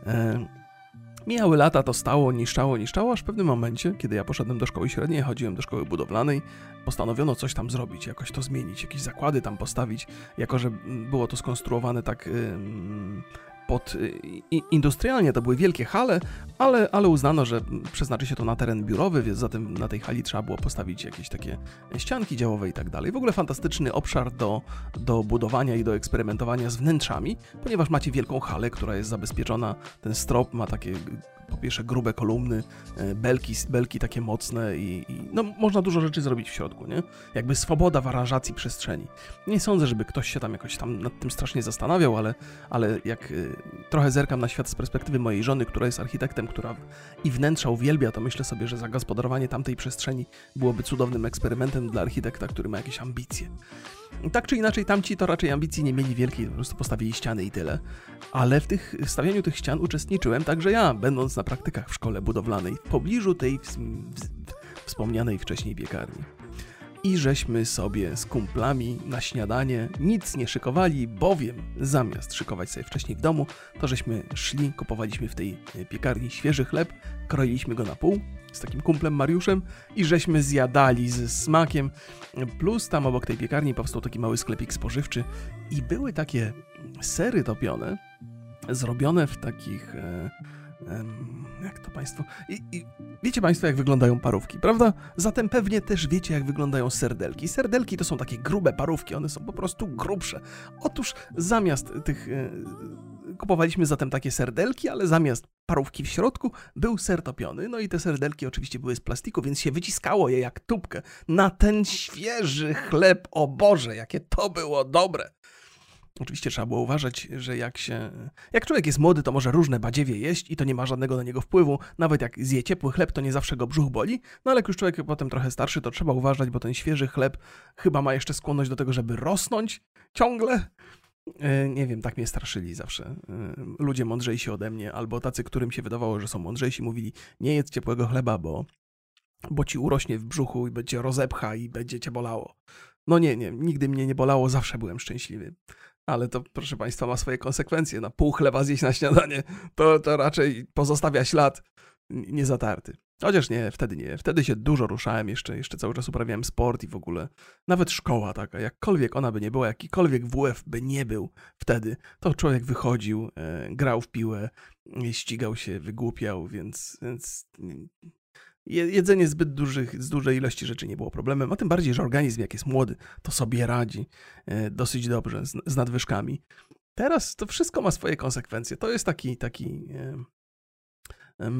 E Mijały lata, to stało, niszczało, niszczało, aż w pewnym momencie, kiedy ja poszedłem do szkoły średniej, chodziłem do szkoły budowlanej, postanowiono coś tam zrobić, jakoś to zmienić, jakieś zakłady tam postawić, jako że było to skonstruowane tak pod y, industrialnie to były wielkie hale, ale, ale uznano, że przeznaczy się to na teren biurowy, więc zatem na tej hali trzeba było postawić jakieś takie ścianki działowe i tak dalej. W ogóle fantastyczny obszar do, do budowania i do eksperymentowania z wnętrzami, ponieważ macie wielką halę, która jest zabezpieczona, ten strop ma takie po pierwsze grube kolumny, e, belki, belki takie mocne i, i, no, można dużo rzeczy zrobić w środku, nie? Jakby swoboda w aranżacji przestrzeni. Nie sądzę, żeby ktoś się tam jakoś tam nad tym strasznie zastanawiał, ale, ale jak y, trochę zerkam na świat z perspektywy mojej żony, która jest architektem, która i wnętrza uwielbia, to myślę sobie, że zagospodarowanie tamtej przestrzeni byłoby cudownym eksperymentem dla architekta, który ma jakieś ambicje. Tak czy inaczej, tamci to raczej ambicji nie mieli wielkiej, po prostu postawili ściany i tyle. Ale w tych stawianiu tych ścian uczestniczyłem także ja, będąc na praktykach w szkole budowlanej, w pobliżu tej wspomnianej wcześniej piekarni. I żeśmy sobie z kumplami na śniadanie nic nie szykowali, bowiem zamiast szykować sobie wcześniej w domu, to żeśmy szli, kupowaliśmy w tej piekarni świeży chleb, kroiliśmy go na pół, z takim kumplem Mariuszem i żeśmy zjadali ze smakiem. Plus tam obok tej piekarni powstał taki mały sklepik spożywczy i były takie sery topione, zrobione w takich... Jak to Państwo. I, I, wiecie Państwo, jak wyglądają parówki, prawda? Zatem pewnie też wiecie, jak wyglądają serdelki. Serdelki to są takie grube parówki, one są po prostu grubsze. Otóż zamiast tych. E, kupowaliśmy zatem takie serdelki, ale zamiast parówki w środku był ser topiony. No i te serdelki oczywiście były z plastiku, więc się wyciskało je jak tubkę na ten świeży chleb. O Boże, jakie to było dobre! Oczywiście trzeba było uważać, że jak się. Jak człowiek jest młody, to może różne badziewie jeść i to nie ma żadnego na niego wpływu. Nawet jak zje ciepły chleb, to nie zawsze go brzuch boli. No ale jak już człowiek potem trochę starszy, to trzeba uważać, bo ten świeży chleb chyba ma jeszcze skłonność do tego, żeby rosnąć ciągle. E, nie wiem, tak mnie straszyli zawsze. E, ludzie mądrzejsi ode mnie, albo tacy, którym się wydawało, że są mądrzejsi, mówili: Nie jedz ciepłego chleba, bo, bo ci urośnie w brzuchu i będzie rozepcha i będzie cię bolało. No nie, nie, nigdy mnie nie bolało, zawsze byłem szczęśliwy. Ale to, proszę Państwa, ma swoje konsekwencje. Na pół chleba zjeść na śniadanie to, to raczej pozostawia ślad niezatarty. Chociaż nie, wtedy nie. Wtedy się dużo ruszałem, jeszcze, jeszcze cały czas uprawiałem sport i w ogóle. Nawet szkoła taka, jakkolwiek ona by nie była, jakikolwiek WF by nie był wtedy, to człowiek wychodził, e, grał w piłę, ścigał się, wygłupiał, więc, więc jedzenie zbyt dużych, z dużej ilości rzeczy nie było problemem, a tym bardziej, że organizm jak jest młody, to sobie radzi e, dosyć dobrze z, z nadwyżkami. Teraz to wszystko ma swoje konsekwencje. To jest taki, taki e,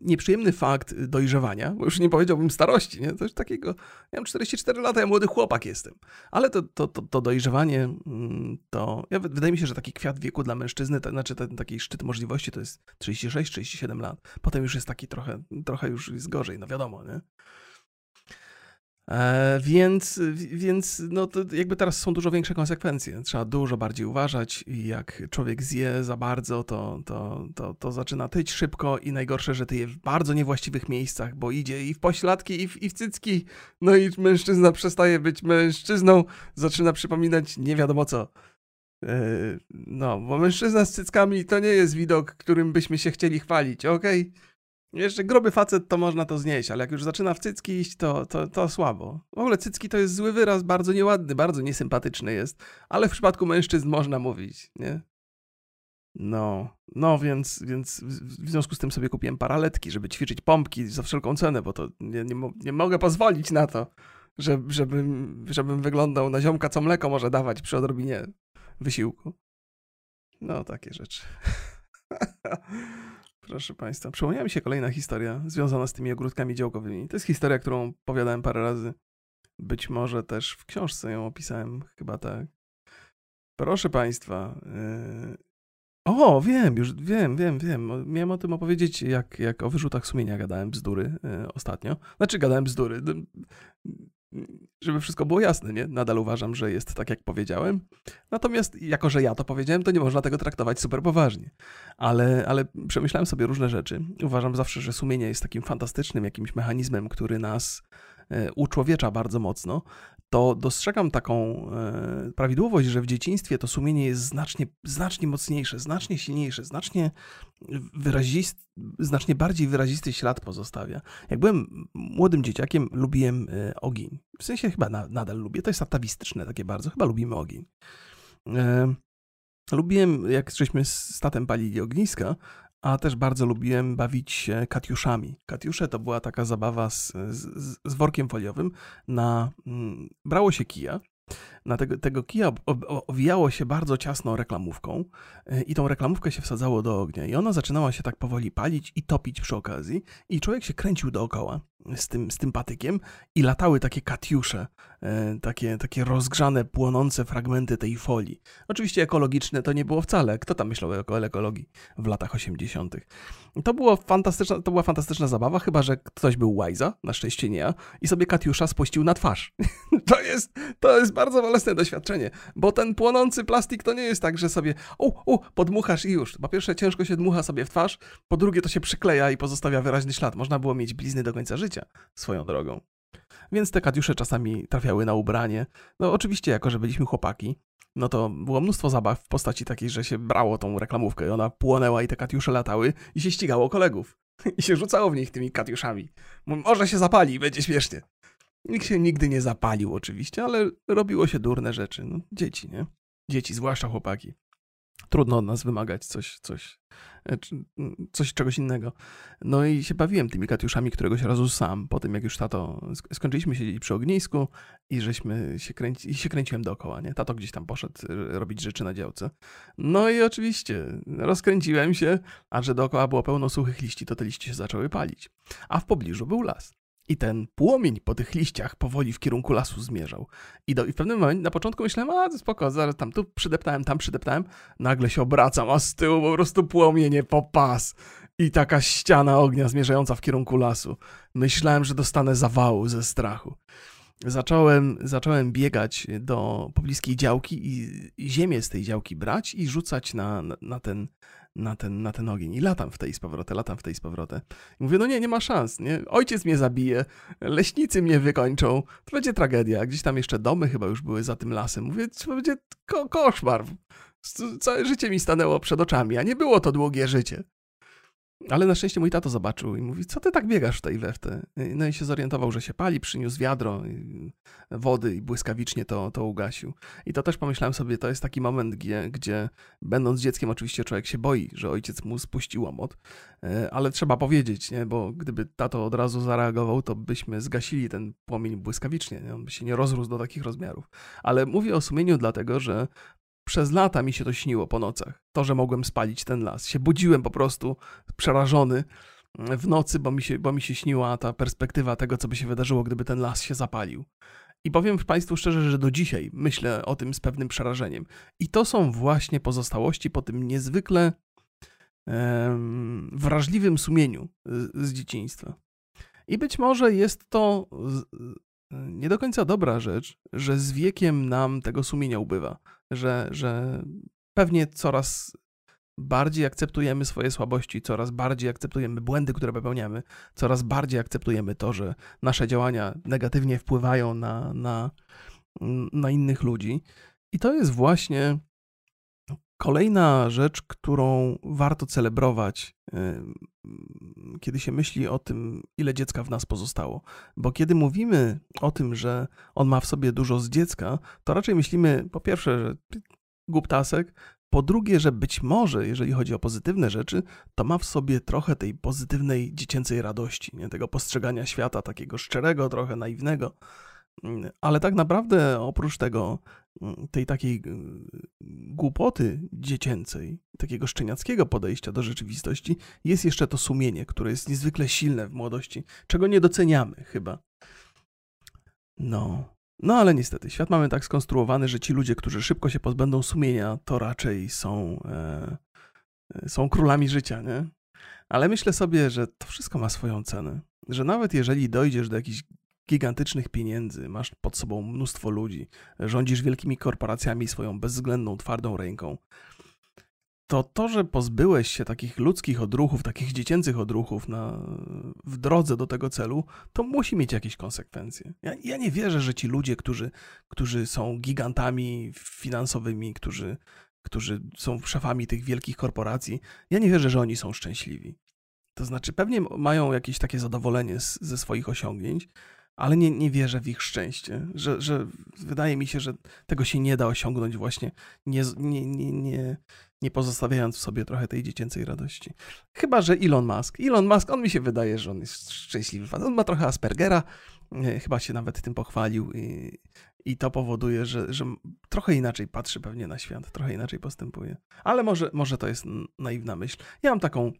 nieprzyjemny fakt dojrzewania, bo już nie powiedziałbym starości, nie? Coś takiego, ja mam 44 lata, ja młody chłopak jestem, ale to, to, to, to dojrzewanie, mm, to ja, wydaje mi się, że taki kwiat wieku dla mężczyzny, to znaczy ten taki szczyt możliwości to jest 36-37 lat, potem już jest taki trochę, trochę już jest gorzej, no wiadomo, nie? E, więc, więc no jakby teraz są dużo większe konsekwencje. Trzeba dużo bardziej uważać i jak człowiek zje za bardzo, to, to, to, to zaczyna tyć szybko i najgorsze, że tyje w bardzo niewłaściwych miejscach, bo idzie i w pośladki, i w, i w cycki. No i mężczyzna przestaje być mężczyzną, zaczyna przypominać nie wiadomo co. E, no, bo mężczyzna z cyckami to nie jest widok, którym byśmy się chcieli chwalić, okej? Okay? Jeszcze groby facet to można to znieść, ale jak już zaczyna w cycki iść, to, to, to słabo. W ogóle cycki to jest zły wyraz, bardzo nieładny, bardzo niesympatyczny jest, ale w przypadku mężczyzn można mówić, nie? No, no więc, więc w związku z tym sobie kupiłem paraletki, żeby ćwiczyć pompki za wszelką cenę, bo to nie, nie, nie mogę pozwolić na to, żeby, żebym, żebym wyglądał na ziomka, co mleko może dawać przy odrobinie wysiłku. No, takie rzeczy. Proszę Państwa, przypomniała mi się kolejna historia związana z tymi ogródkami działkowymi. To jest historia, którą powiadałem parę razy. Być może też w książce ją opisałem, chyba tak. Proszę Państwa. Yy... O, wiem, już wiem, wiem, wiem. Miałem o tym opowiedzieć, jak, jak o wyrzutach sumienia gadałem bzdury yy, ostatnio. Znaczy, gadałem bzdury żeby wszystko było jasne, nie? Nadal uważam, że jest tak, jak powiedziałem. Natomiast jako, że ja to powiedziałem, to nie można tego traktować super poważnie. Ale, ale przemyślałem sobie różne rzeczy. Uważam zawsze, że sumienie jest takim fantastycznym jakimś mechanizmem, który nas e, uczłowiecza bardzo mocno, to dostrzegam taką e, prawidłowość, że w dzieciństwie to sumienie jest znacznie, znacznie mocniejsze, znacznie silniejsze, znacznie, wyrazist, znacznie bardziej wyrazisty ślad pozostawia. Jak byłem młodym dzieciakiem, lubiłem e, ogień. W sensie chyba na, nadal lubię, to jest atawistyczne takie bardzo, chyba lubimy ogień. E, lubiłem, jak żeśmy z tatem palili ogniska, a też bardzo lubiłem bawić się katiuszami. Katiusze to była taka zabawa z, z, z workiem foliowym. Na, mm, brało się kija, na tego, tego kija owijało się bardzo ciasną reklamówką y, i tą reklamówkę się wsadzało do ognia i ona zaczynała się tak powoli palić i topić przy okazji i człowiek się kręcił dookoła z tym, z tym patykiem i latały takie katiusze, e, takie, takie rozgrzane, płonące fragmenty tej folii. Oczywiście ekologiczne to nie było wcale. Kto tam myślał o ekologii w latach 80. To, było fantastyczna, to była fantastyczna zabawa, chyba że ktoś był łajza, na szczęście nie ja, i sobie katiusza spuścił na twarz. to, jest, to jest bardzo bolesne doświadczenie, bo ten płonący plastik to nie jest tak, że sobie u, u, podmuchasz i już. Po pierwsze ciężko się dmucha sobie w twarz, po drugie to się przykleja i pozostawia wyraźny ślad. Można było mieć blizny do końca życia swoją drogą. Więc te katiusze czasami trafiały na ubranie. No oczywiście, jako że byliśmy chłopaki, no to było mnóstwo zabaw w postaci takiej, że się brało tą reklamówkę i ona płonęła i te katiusze latały i się ścigało kolegów. I się rzucało w nich tymi katiuszami. Może się zapali, będzie śmiesznie. Nikt się nigdy nie zapalił oczywiście, ale robiło się durne rzeczy. No, dzieci, nie? Dzieci, zwłaszcza chłopaki. Trudno od nas wymagać coś, coś, e, coś czegoś innego. No i się bawiłem tymi katiuszami któregoś razu sam, po tym jak już tato, skończyliśmy siedzieć przy ognisku i żeśmy się, kręci, i się kręciłem dookoła, nie? Tato gdzieś tam poszedł e, robić rzeczy na działce. No i oczywiście rozkręciłem się, a że dookoła było pełno suchych liści, to te liście się zaczęły palić. A w pobliżu był las. I ten płomień po tych liściach powoli w kierunku lasu zmierzał. I, do, i w pewnym momencie na początku myślałem, a spoko, zaraz tam tu przydeptałem, tam przydeptałem. Nagle się obracam, a z tyłu po prostu płomienie po pas. I taka ściana ognia zmierzająca w kierunku lasu. Myślałem, że dostanę zawału ze strachu. Zacząłem, zacząłem biegać do pobliskiej działki i, i ziemię z tej działki brać i rzucać na, na, na ten na ten, na ten ogień. I latam w tej z powrotem, latam w tej z powrotem. I mówię, no nie, nie ma szans, nie? Ojciec mnie zabije, leśnicy mnie wykończą, to będzie tragedia. Gdzieś tam jeszcze domy chyba już były za tym lasem. Mówię, to będzie ko koszmar. Całe życie mi stanęło przed oczami, a nie było to długie życie. Ale na szczęście mój tato zobaczył i mówi, co ty tak biegasz w tej weftę? No i się zorientował, że się pali, przyniósł wiadro wody i błyskawicznie to, to ugasił. I to też pomyślałem sobie, to jest taki moment, gdzie, gdzie będąc dzieckiem oczywiście człowiek się boi, że ojciec mu spuści łomot, e, ale trzeba powiedzieć, nie? bo gdyby tato od razu zareagował, to byśmy zgasili ten płomień błyskawicznie, nie? on by się nie rozrósł do takich rozmiarów. Ale mówię o sumieniu dlatego, że przez lata mi się to śniło po nocach. To, że mogłem spalić ten las. Się budziłem po prostu przerażony mm, w nocy, bo mi się, bo mi się śniła ta perspektywa tego, co by się wydarzyło, gdyby ten las się zapalił. I powiem Państwu szczerze, że do dzisiaj myślę o tym z pewnym przerażeniem. I to są właśnie pozostałości po tym niezwykle wrażliwym sumieniu z, z dzieciństwa. I być może jest to nie do końca dobra rzecz, że z wiekiem nam tego sumienia ubywa, że, że pewnie coraz bardziej akceptujemy swoje słabości, coraz bardziej akceptujemy błędy, które popełniamy, coraz bardziej akceptujemy to, że nasze działania negatywnie wpływają na, na, na innych ludzi. I to jest właśnie Kolejna rzecz, którą warto celebrować, kiedy się myśli o tym, ile dziecka w nas pozostało. Bo kiedy mówimy o tym, że on ma w sobie dużo z dziecka, to raczej myślimy po pierwsze, że głuptasek, po drugie, że być może, jeżeli chodzi o pozytywne rzeczy, to ma w sobie trochę tej pozytywnej dziecięcej radości, nie? tego postrzegania świata takiego szczerego, trochę naiwnego. Ale tak naprawdę oprócz tego, mm, tej takiej głupoty dziecięcej, takiego szczeniackiego podejścia do rzeczywistości, jest jeszcze to sumienie, które jest niezwykle silne w młodości, czego nie doceniamy chyba. No. No ale niestety, świat mamy tak skonstruowany, że ci ludzie, którzy szybko się pozbędą sumienia, to raczej są, e, e są królami życia, nie? Ale myślę sobie, że to wszystko ma swoją cenę. Że nawet jeżeli dojdziesz do jakichś gigantycznych pieniędzy, masz pod sobą mnóstwo ludzi, rządzisz wielkimi korporacjami swoją bezwzględną, twardą ręką, to to, że pozbyłeś się takich ludzkich odruchów, takich dziecięcych odruchów na, w drodze do tego celu, to musi mieć jakieś konsekwencje. Ja, ja nie wierzę, że ci ludzie, którzy, którzy są gigantami finansowymi, którzy, którzy są szefami tych wielkich korporacji, ja nie wierzę, że oni są szczęśliwi. To znaczy, pewnie mają jakieś takie zadowolenie z, ze swoich osiągnięć, ale nie, nie wierzę w ich szczęście. Że, że wydaje mi się, że tego się nie da osiągnąć właśnie nie, nie, nie, nie, nie pozostawiając w sobie trochę tej dziecięcej radości. Chyba, że Elon Musk. Elon Musk, on mi się wydaje, że on jest szczęśliwy. On ma trochę Aspergera, e, chyba się nawet tym pochwalił i, i to powoduje, że, że trochę inaczej patrzy pewnie na świat, trochę inaczej postępuje. Ale może, może to jest naiwna myśl. Ja mam taką,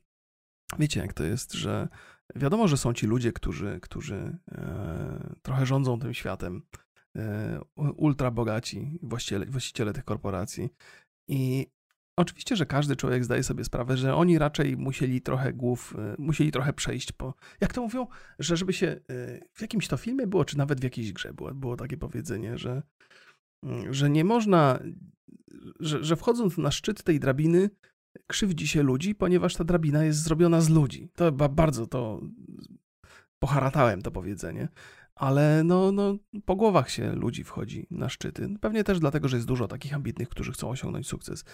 wiecie jak to jest, że wiadomo, że są ci ludzie, którzy, którzy e, trochę rządzą tym światem, e, ultra bogaci właściciele, właściciele tych korporacji i Oczywiście, że każdy człowiek zdaje sobie sprawę, że oni raczej musieli trochę głów, y, musieli trochę przejść po. Jak to mówią, że żeby się. W jakimś to filmie było, czy nawet w jakiejś grze było, było takie powiedzenie, że, mm, że nie można. Że, że wchodząc na szczyt tej drabiny, krzywdzi się ludzi, ponieważ ta drabina jest zrobiona z ludzi. To bardzo to. Poharatałem to powiedzenie ale no, no, po głowach się ludzi wchodzi na szczyty. Pewnie też dlatego, że jest dużo takich ambitnych, którzy chcą osiągnąć sukces.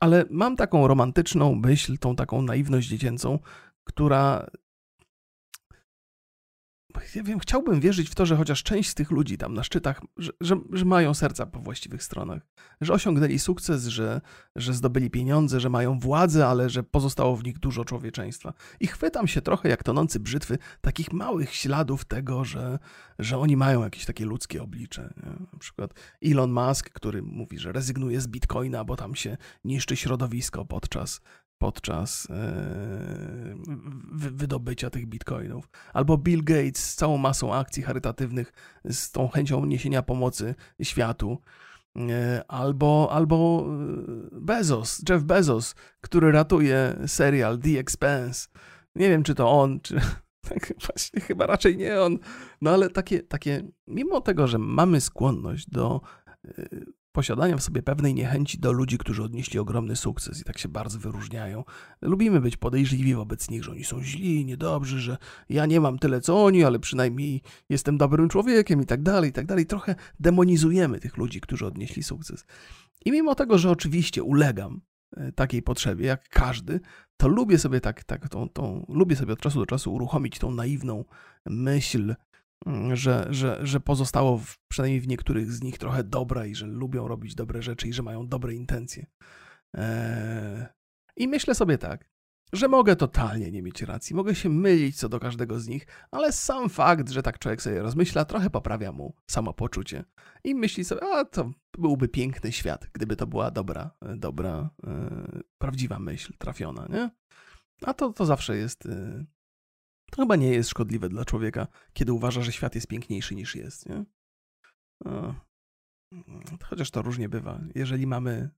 Ale mam taką romantyczną myśl, tą taką naiwność dziecięcą, która ja wiem, chciałbym wierzyć w to, że chociaż część z tych ludzi tam na szczytach, że, że, że, mają serca po właściwych stronach, że osiągnęli sukces, że, że zdobyli pieniądze, że mają władzę, ale że pozostało w nich dużo człowieczeństwa. I chwytam się trochę jak tonący brzytwy takich małych śladów tego, że, że oni mają jakieś takie ludzkie oblicze. Nie? Na przykład Elon Musk, który mówi, że rezygnuje z bitcoina, bo tam się niszczy środowisko podczas podczas e, wydobycia tych bitcoinów. Albo Bill Gates z całą masą akcji charytatywnych, z tą chęcią niesienia pomocy światu. E, albo, albo e, Bezos, Jeff Bezos, który ratuje serial The Expanse. Nie wiem, czy to on, czy. Tak, właśnie chyba raczej nie on. No ale takie, takie, mimo tego, że mamy skłonność do posiadania w sobie pewnej niechęci do ludzi, którzy odnieśli ogromny sukces i tak się bardzo wyróżniają. Lubimy być podejrzliwi wobec nich, że oni są źli, niedobrzy, że ja nie mam tyle co oni, ale przynajmniej jestem dobrym człowiekiem i tak dalej, i tak dalej. Trochę demonizujemy tych ludzi, którzy odnieśli sukces. I mimo tego, że oczywiście ulegam e, takiej potrzebie, jak każdy, to lubię sobie tak, tak tą, tą, lubię sobie od czasu do czasu uruchomić tą naiwną myśl, że, że, że pozostało w, przynajmniej w niektórych z nich trochę dobra i że lubią robić dobre rzeczy i że mają dobre intencje. Eee... I myślę sobie tak, że mogę totalnie nie mieć racji, mogę się mylić co do każdego z nich, ale sam fakt, że tak człowiek sobie rozmyśla, trochę poprawia mu samopoczucie. I myśli sobie, a to byłby piękny świat, gdyby to była dobra, dobra, e, prawdziwa myśl trafiona, nie? A to, to zawsze jest e, to chyba nie jest szkodliwe dla człowieka, kiedy uważa, że świat jest piękniejszy niż jest, nie? Chociaż to różnie bywa. Jeżeli mamy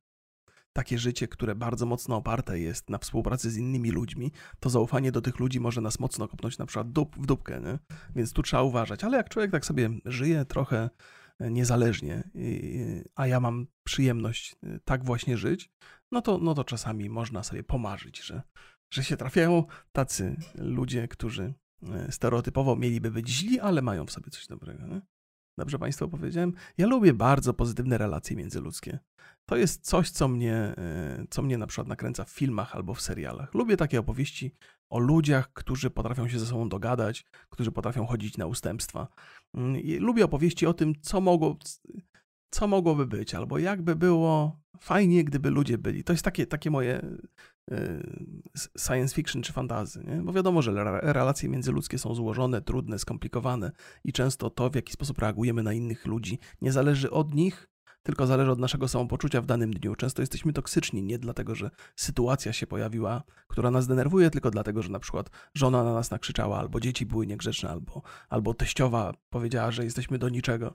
takie życie, które bardzo mocno oparte jest na współpracy z innymi ludźmi, to zaufanie do tych ludzi może nas mocno kopnąć na przykład dup, w dupkę, nie? więc tu trzeba uważać. Ale jak człowiek tak sobie żyje trochę niezależnie, a ja mam przyjemność y, tak właśnie żyć, no to, no to czasami można sobie pomarzyć, że że się trafiają tacy ludzie, którzy e, stereotypowo mieliby być źli, ale mają w sobie coś dobrego. Nie? Dobrze Państwu powiedziałem? Ja lubię bardzo pozytywne relacje międzyludzkie. To jest coś, co mnie, e, co mnie na przykład nakręca w filmach albo w serialach. Lubię takie opowieści o ludziach, którzy potrafią się ze sobą dogadać, którzy potrafią chodzić na ustępstwa. Mm, lubię opowieści o tym, co mogło, co mogłoby być, albo jakby było fajnie, gdyby ludzie byli. To jest takie, takie moje science fiction czy fantazy, nie? bo wiadomo, że relacje międzyludzkie są złożone, trudne, skomplikowane i często to, w jaki sposób reagujemy na innych ludzi, nie zależy od nich, tylko zależy od naszego samopoczucia w danym dniu. Często jesteśmy toksyczni nie dlatego, że sytuacja się pojawiła, która nas denerwuje, tylko dlatego, że na przykład żona na nas nakrzyczała, albo dzieci były niegrzeczne, albo, albo teściowa powiedziała, że jesteśmy do niczego.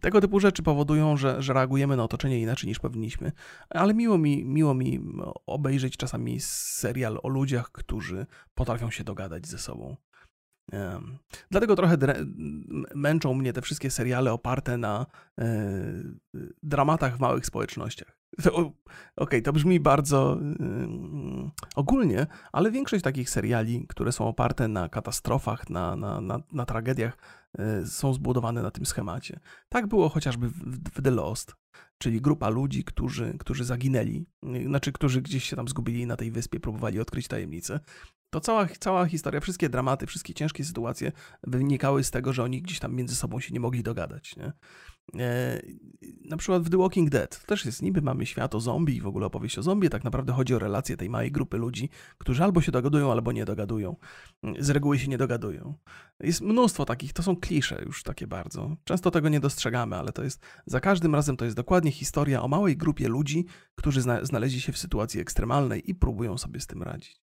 Tego typu rzeczy powodują, że, że reagujemy na otoczenie inaczej niż powinniśmy. Ale miło mi, miło mi obejrzeć czasami serial o ludziach, którzy potrafią się dogadać ze sobą. Dlatego trochę męczą mnie te wszystkie seriale oparte na e, dramatach w małych społecznościach. Okej, okay, to brzmi bardzo ogólnie, ale większość takich seriali, które są oparte na katastrofach, na, na, na, na tragediach, yy, są zbudowane na tym schemacie. Tak było chociażby w, w The Lost, czyli grupa ludzi, którzy, którzy zaginęli, znaczy, którzy gdzieś się tam zgubili na tej wyspie, próbowali odkryć tajemnicę. To cała, cała historia, wszystkie dramaty, wszystkie ciężkie sytuacje wynikały z tego, że oni gdzieś tam między sobą się nie mogli dogadać. Nie? E, na przykład w The Walking Dead to też jest niby mamy świat o zombie i w ogóle opowieść o zombie, tak naprawdę chodzi o relacje tej małej grupy ludzi, którzy albo się dogadują, albo nie dogadują. Z reguły się nie dogadują. Jest mnóstwo takich, to są klisze już takie bardzo. Często tego nie dostrzegamy, ale to jest, za każdym razem to jest dokładnie historia o małej grupie ludzi, którzy zna, znaleźli się w sytuacji ekstremalnej i próbują sobie z tym radzić.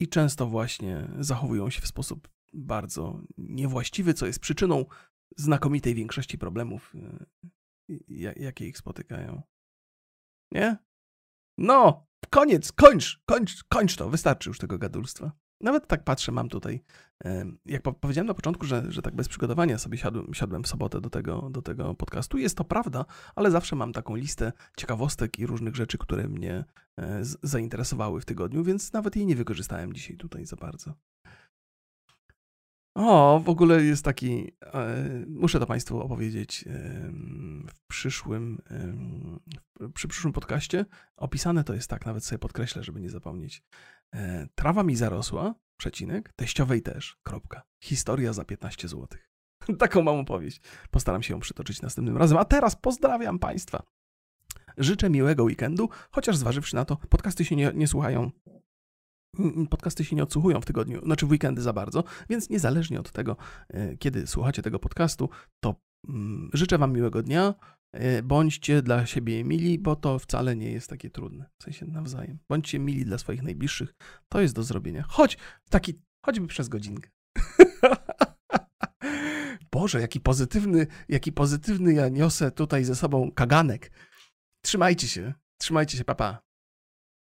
I często właśnie zachowują się w sposób bardzo niewłaściwy, co jest przyczyną znakomitej większości problemów, y, jakie ich spotykają. Nie? No, koniec, kończ, kończ, kończ to, wystarczy już tego gadulstwa. Nawet tak patrzę, mam tutaj, jak powiedziałem na początku, że, że tak bez przygotowania sobie siadłem, siadłem w sobotę do tego, do tego podcastu. Jest to prawda, ale zawsze mam taką listę ciekawostek i różnych rzeczy, które mnie e, zainteresowały w tygodniu, więc nawet jej nie wykorzystałem dzisiaj tutaj za bardzo. O, w ogóle jest taki, e, muszę to Państwu opowiedzieć w przyszłym, przy przyszłym podcaście. Opisane to jest tak, nawet sobie podkreślę, żeby nie zapomnieć. E, trawa mi zarosła, przecinek, teściowej też, kropka. Historia za 15 zł. Taką mam opowieść. Postaram się ją przytoczyć następnym razem. A teraz pozdrawiam Państwa. Życzę miłego weekendu, chociaż zważywszy na to, podcasty się nie, nie słuchają podcasty się nie odsłuchują w tygodniu, znaczy w weekendy za bardzo, więc niezależnie od tego, e, kiedy słuchacie tego podcastu, to mm, życzę Wam miłego dnia. E, bądźcie dla siebie mili, bo to wcale nie jest takie trudne. W sensie nawzajem. Bądźcie mili dla swoich najbliższych. To jest do zrobienia. Chodź, taki, choćby przez godzinkę. Boże, jaki pozytywny, jaki pozytywny ja niosę tutaj ze sobą kaganek. Trzymajcie się. Trzymajcie się, papa.